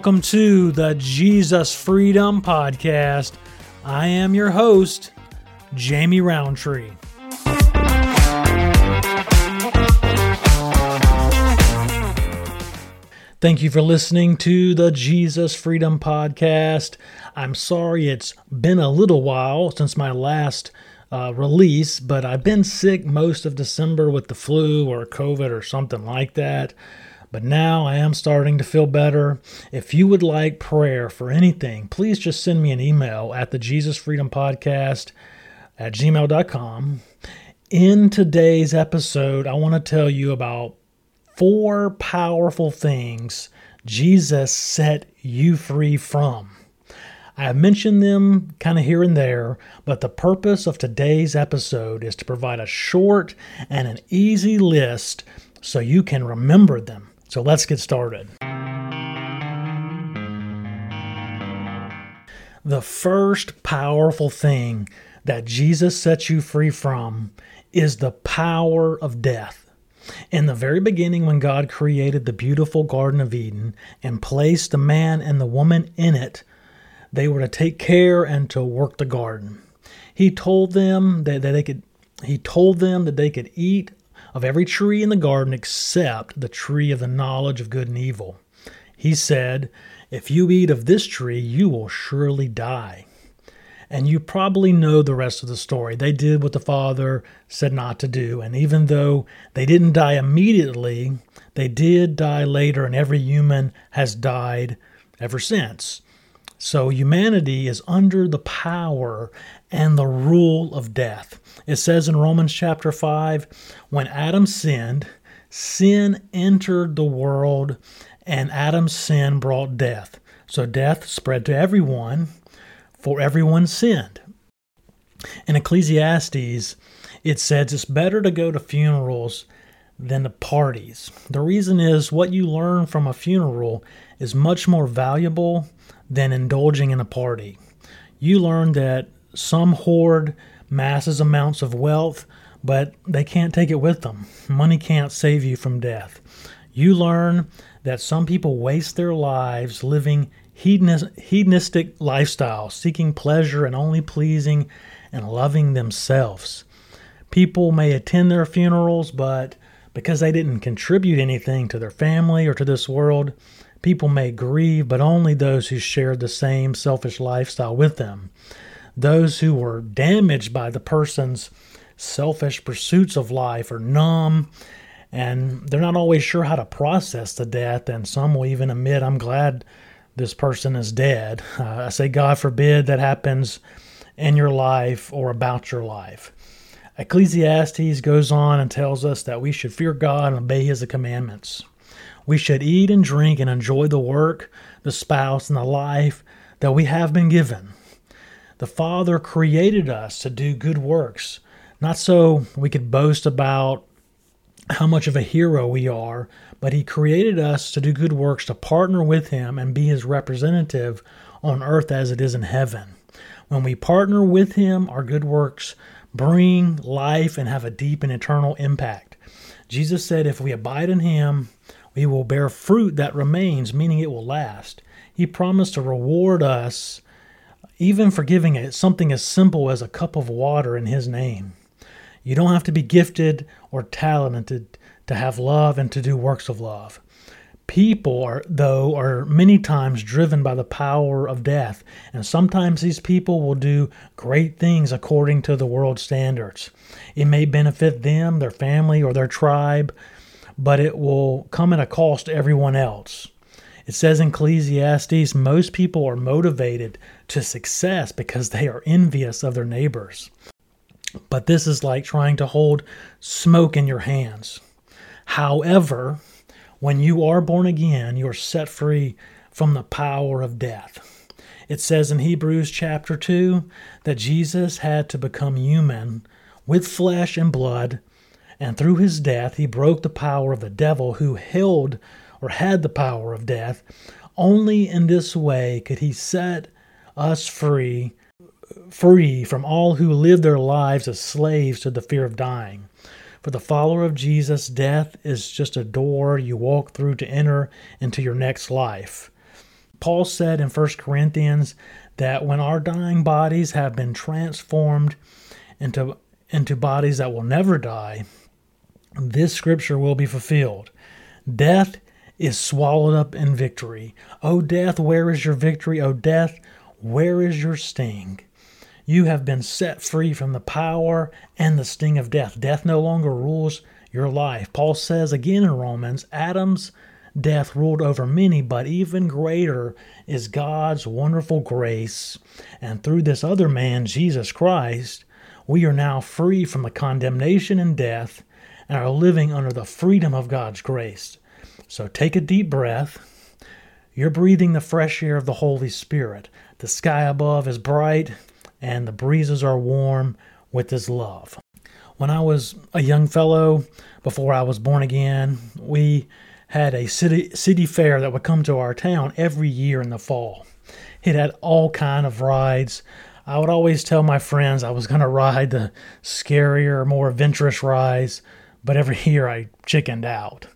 welcome to the Jesus Freedom Podcast. I am your host, Jamie Roundtree. Thank you for listening to the Jesus Freedom Podcast. I'm sorry it's been a little while since my last uh, release, but I've been sick most of December with the flu or COVID or something like that. But now I am starting to feel better. If you would like prayer for anything, please just send me an email at the Jesus Freedom Podcast at gmail.com. In today's episode, I want to tell you about four powerful things Jesus set you free from. I have mentioned them kind of here and there, but the purpose of today's episode is to provide a short and an easy list so you can remember them. So let's get started. The first powerful thing that Jesus sets you free from is the power of death. In the very beginning, when God created the beautiful Garden of Eden and placed the man and the woman in it, they were to take care and to work the garden. He told them that, that they could he told them that they could eat of every tree in the garden except the tree of the knowledge of good and evil. He said, If you eat of this tree, you will surely die. And you probably know the rest of the story. They did what the Father said not to do. And even though they didn't die immediately, they did die later, and every human has died ever since. So humanity is under the power and the rule of death. It says in Romans chapter 5 when Adam sinned, sin entered the world, and Adam's sin brought death. So death spread to everyone, for everyone sinned. In Ecclesiastes, it says it's better to go to funerals than to parties. The reason is what you learn from a funeral is much more valuable than indulging in a party. You learn that some hoard masses amounts of wealth, but they can't take it with them. Money can't save you from death. You learn that some people waste their lives living hedonistic lifestyles, seeking pleasure and only pleasing and loving themselves. People may attend their funerals, but because they didn't contribute anything to their family or to this world, people may grieve, but only those who shared the same selfish lifestyle with them those who were damaged by the person's selfish pursuits of life are numb and they're not always sure how to process the death. And some will even admit, I'm glad this person is dead. Uh, I say, God forbid that happens in your life or about your life. Ecclesiastes goes on and tells us that we should fear God and obey His commandments. We should eat and drink and enjoy the work, the spouse, and the life that we have been given. The Father created us to do good works, not so we could boast about how much of a hero we are, but He created us to do good works, to partner with Him and be His representative on earth as it is in heaven. When we partner with Him, our good works bring life and have a deep and eternal impact. Jesus said, If we abide in Him, we will bear fruit that remains, meaning it will last. He promised to reward us even for giving it something as simple as a cup of water in His name. You don't have to be gifted or talented to have love and to do works of love. People are though are many times driven by the power of death, and sometimes these people will do great things according to the world's standards. It may benefit them, their family, or their tribe, but it will come at a cost to everyone else. It says in Ecclesiastes, most people are motivated to success because they are envious of their neighbors. But this is like trying to hold smoke in your hands. However, when you are born again, you are set free from the power of death. It says in Hebrews chapter 2 that Jesus had to become human with flesh and blood, and through his death he broke the power of the devil who held or had the power of death. Only in this way could he set us free free from all who live their lives as slaves to the fear of dying. For the follower of Jesus, death is just a door you walk through to enter into your next life. Paul said in 1 Corinthians that when our dying bodies have been transformed into, into bodies that will never die, this scripture will be fulfilled. Death is swallowed up in victory. O death, where is your victory? O death, where is your sting? You have been set free from the power and the sting of death. Death no longer rules your life. Paul says again in Romans Adam's death ruled over many, but even greater is God's wonderful grace. And through this other man, Jesus Christ, we are now free from the condemnation and death and are living under the freedom of God's grace. So take a deep breath. You're breathing the fresh air of the Holy Spirit. The sky above is bright, and the breezes are warm with His love. When I was a young fellow, before I was born again, we had a city city fair that would come to our town every year in the fall. It had all kind of rides. I would always tell my friends I was going to ride the scarier, more adventurous rides, but every year I chickened out.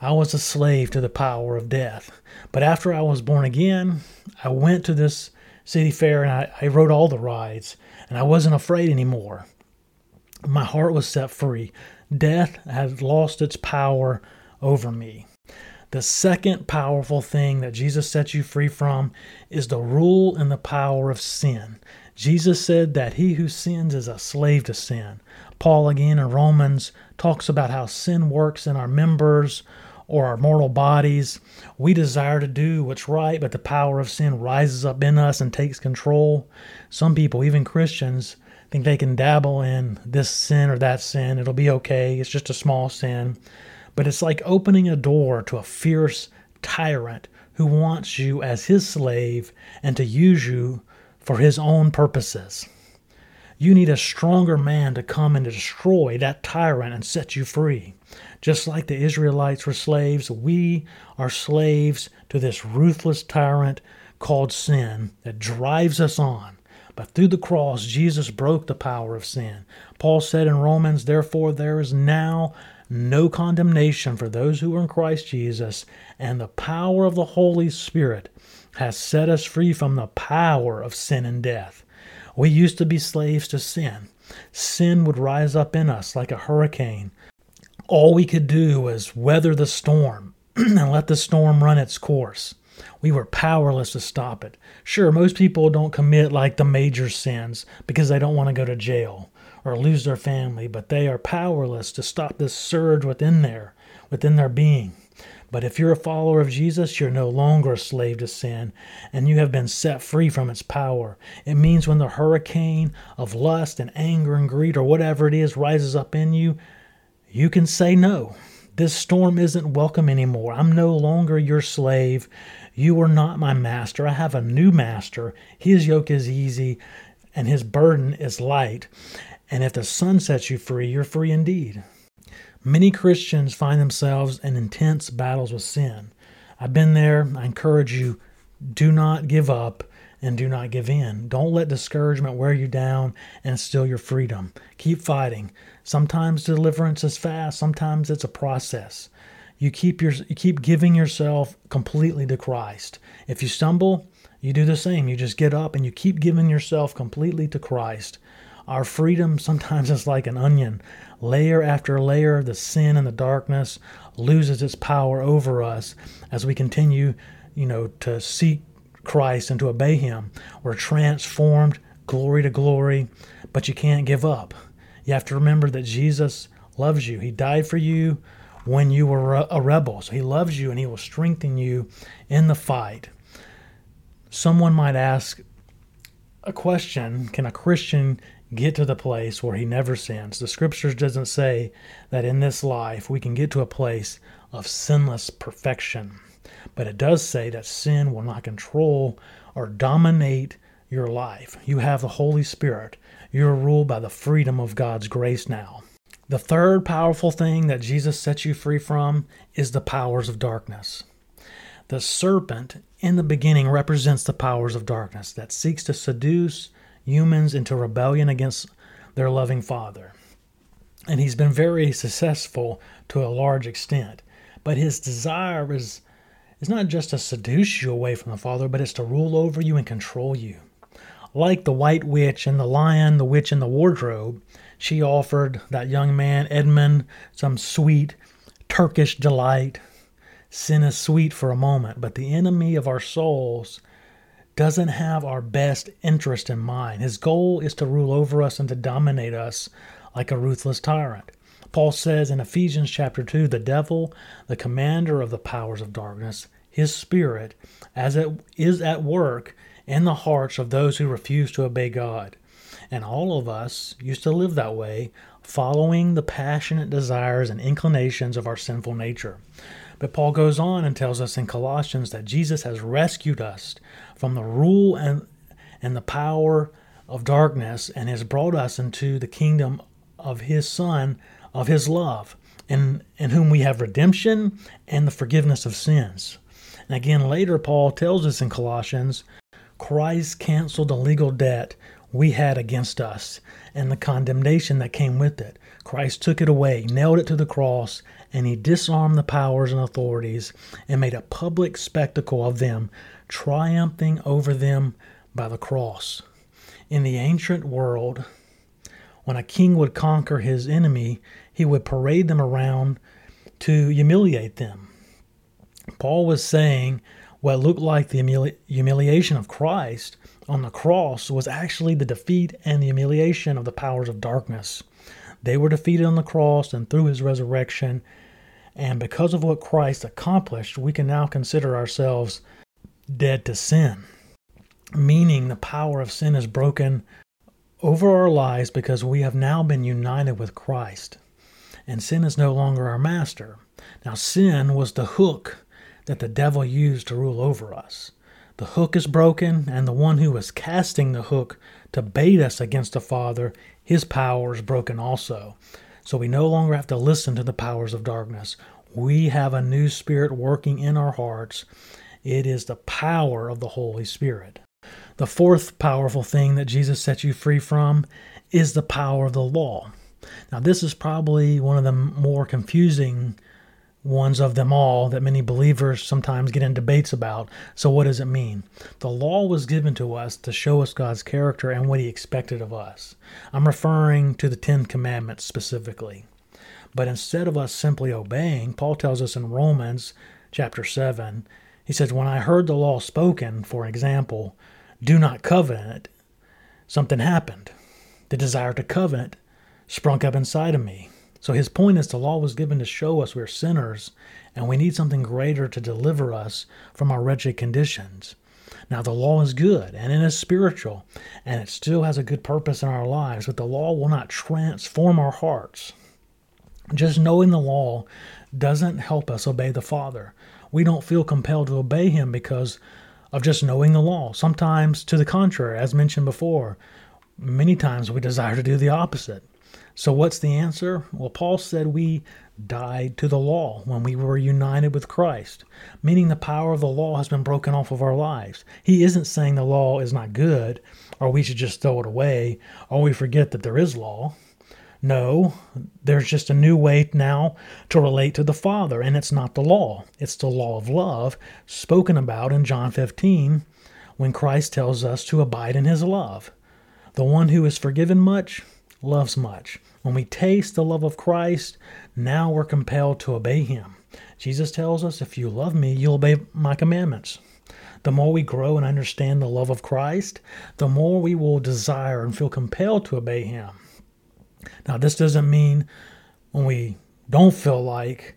I was a slave to the power of death. But after I was born again, I went to this city fair and I, I rode all the rides, and I wasn't afraid anymore. My heart was set free. Death had lost its power over me. The second powerful thing that Jesus sets you free from is the rule and the power of sin. Jesus said that he who sins is a slave to sin. Paul, again in Romans, talks about how sin works in our members or our mortal bodies. We desire to do what's right, but the power of sin rises up in us and takes control. Some people, even Christians, think they can dabble in this sin or that sin. It'll be okay. It's just a small sin. But it's like opening a door to a fierce tyrant who wants you as his slave and to use you for his own purposes. You need a stronger man to come and destroy that tyrant and set you free. Just like the Israelites were slaves, we are slaves to this ruthless tyrant called sin that drives us on. But through the cross, Jesus broke the power of sin. Paul said in Romans, Therefore, there is now no condemnation for those who are in Christ Jesus, and the power of the Holy Spirit has set us free from the power of sin and death. We used to be slaves to sin. Sin would rise up in us like a hurricane, all we could do was weather the storm and let the storm run its course. We were powerless to stop it. Sure, most people don't commit like the major sins because they don't want to go to jail or lose their family, but they are powerless to stop this surge within there, within their being. But if you're a follower of Jesus, you're no longer a slave to sin, and you have been set free from its power. It means when the hurricane of lust and anger and greed or whatever it is rises up in you, you can say no. This storm isn't welcome anymore. I'm no longer your slave. You are not my master. I have a new master. His yoke is easy and his burden is light. And if the Son sets you free, you're free indeed. Many Christians find themselves in intense battles with sin. I've been there. I encourage you do not give up and do not give in. Don't let discouragement wear you down and steal your freedom. Keep fighting. Sometimes deliverance is fast, sometimes it's a process. You keep your you keep giving yourself completely to Christ. If you stumble, you do the same. You just get up and you keep giving yourself completely to Christ. Our freedom sometimes is like an onion. Layer after layer, the sin and the darkness loses its power over us as we continue, you know, to seek Christ and to obey Him. We're transformed glory to glory, but you can't give up. You have to remember that Jesus loves you. He died for you when you were a rebel. So He loves you and He will strengthen you in the fight. Someone might ask a question Can a Christian get to the place where he never sins? The scriptures doesn't say that in this life we can get to a place of sinless perfection. But it does say that sin will not control or dominate your life. You have the Holy Spirit. You're ruled by the freedom of God's grace now. The third powerful thing that Jesus sets you free from is the powers of darkness. The serpent in the beginning represents the powers of darkness that seeks to seduce humans into rebellion against their loving Father. And he's been very successful to a large extent. But his desire is is not just to seduce you away from the Father, but it's to rule over you and control you. Like the white witch and the lion, the witch in the wardrobe, she offered that young man, Edmund, some sweet Turkish delight. Sin is sweet for a moment, but the enemy of our souls doesn't have our best interest in mind. His goal is to rule over us and to dominate us like a ruthless tyrant. Paul says in Ephesians chapter 2 the devil, the commander of the powers of darkness, his spirit, as it is at work in the hearts of those who refuse to obey God. And all of us used to live that way, following the passionate desires and inclinations of our sinful nature. But Paul goes on and tells us in Colossians that Jesus has rescued us from the rule and, and the power of darkness and has brought us into the kingdom of his Son, of his love, in, in whom we have redemption and the forgiveness of sins. And again, later, Paul tells us in Colossians Christ canceled the legal debt we had against us and the condemnation that came with it. Christ took it away, nailed it to the cross, and he disarmed the powers and authorities and made a public spectacle of them, triumphing over them by the cross. In the ancient world, when a king would conquer his enemy, he would parade them around to humiliate them. Paul was saying what looked like the humili- humiliation of Christ on the cross was actually the defeat and the humiliation of the powers of darkness. They were defeated on the cross and through his resurrection. And because of what Christ accomplished, we can now consider ourselves dead to sin, meaning the power of sin is broken over our lives because we have now been united with Christ. And sin is no longer our master. Now, sin was the hook that the devil used to rule over us. The hook is broken, and the one who was casting the hook to bait us against the Father, his power is broken also. So we no longer have to listen to the powers of darkness. We have a new spirit working in our hearts. It is the power of the Holy Spirit. The fourth powerful thing that Jesus sets you free from is the power of the law. Now, this is probably one of the more confusing ones of them all that many believers sometimes get in debates about. So, what does it mean? The law was given to us to show us God's character and what He expected of us. I'm referring to the Ten Commandments specifically. But instead of us simply obeying, Paul tells us in Romans chapter 7, he says, When I heard the law spoken, for example, do not covet, something happened. The desire to covet sprung up inside of me. So his point is the law was given to show us we're sinners and we need something greater to deliver us from our wretched conditions. Now, the law is good and it is spiritual and it still has a good purpose in our lives, but the law will not transform our hearts. Just knowing the law doesn't help us obey the Father. We don't feel compelled to obey Him because of just knowing the law. Sometimes, to the contrary, as mentioned before, many times we desire to do the opposite. So, what's the answer? Well, Paul said we died to the law when we were united with Christ, meaning the power of the law has been broken off of our lives. He isn't saying the law is not good, or we should just throw it away, or we forget that there is law. No, there's just a new way now to relate to the Father, and it's not the law. It's the law of love spoken about in John 15 when Christ tells us to abide in his love. The one who is forgiven much loves much. When we taste the love of Christ, now we're compelled to obey him. Jesus tells us, If you love me, you'll obey my commandments. The more we grow and understand the love of Christ, the more we will desire and feel compelled to obey him. Now, this doesn't mean when we don't feel like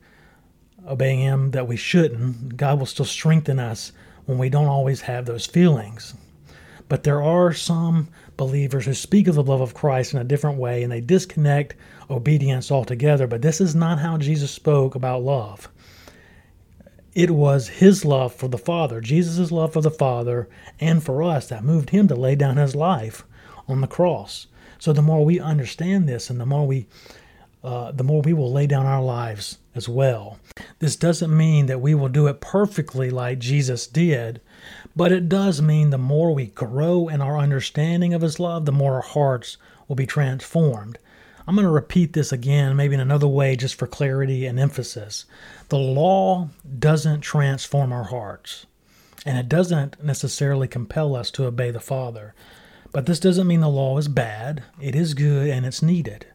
obeying him that we shouldn't. God will still strengthen us when we don't always have those feelings. But there are some believers who speak of the love of Christ in a different way and they disconnect obedience altogether. But this is not how Jesus spoke about love. It was his love for the Father, Jesus' love for the Father and for us, that moved him to lay down his life on the cross. So the more we understand this and the more we uh, the more we will lay down our lives as well. This doesn't mean that we will do it perfectly like Jesus did, but it does mean the more we grow in our understanding of His love, the more our hearts will be transformed. I'm going to repeat this again, maybe in another way, just for clarity and emphasis. The law doesn't transform our hearts, and it doesn't necessarily compel us to obey the Father. But this doesn't mean the law is bad. It is good and it's needed.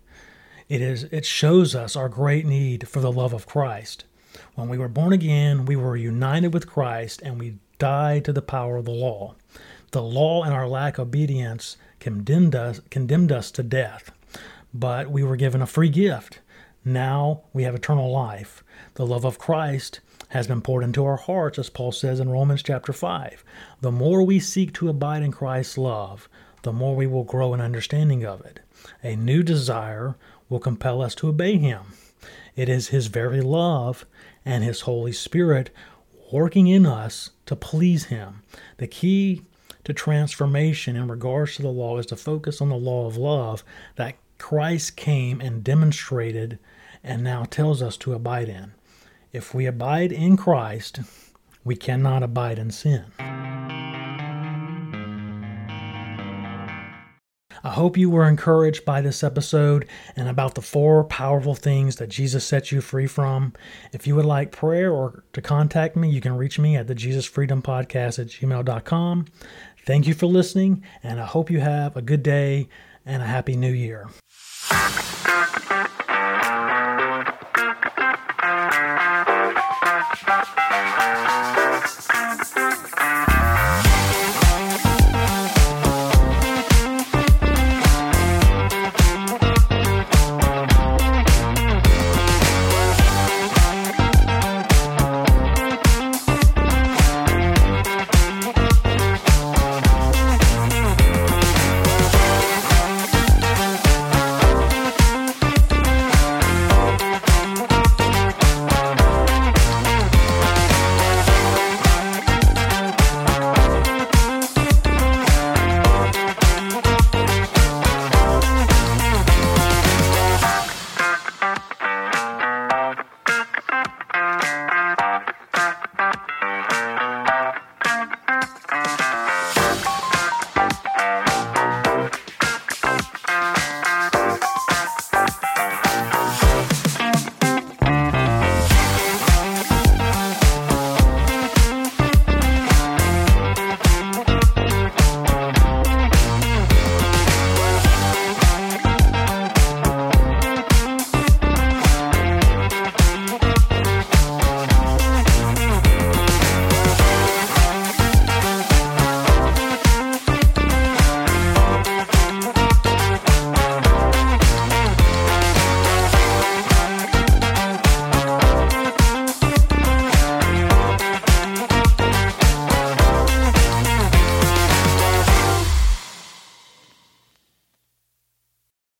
It is it shows us our great need for the love of Christ. When we were born again, we were united with Christ and we died to the power of the law. The law and our lack of obedience condemned us condemned us to death. But we were given a free gift. Now we have eternal life. The love of Christ has been poured into our hearts, as Paul says in Romans chapter 5. The more we seek to abide in Christ's love, the more we will grow in understanding of it. A new desire will compel us to obey Him. It is His very love and His Holy Spirit working in us to please Him. The key to transformation in regards to the law is to focus on the law of love that Christ came and demonstrated and now tells us to abide in. If we abide in Christ, we cannot abide in sin. I hope you were encouraged by this episode and about the four powerful things that Jesus set you free from. If you would like prayer or to contact me, you can reach me at the Jesus Freedom Podcast at gmail.com. Thank you for listening, and I hope you have a good day and a happy new year.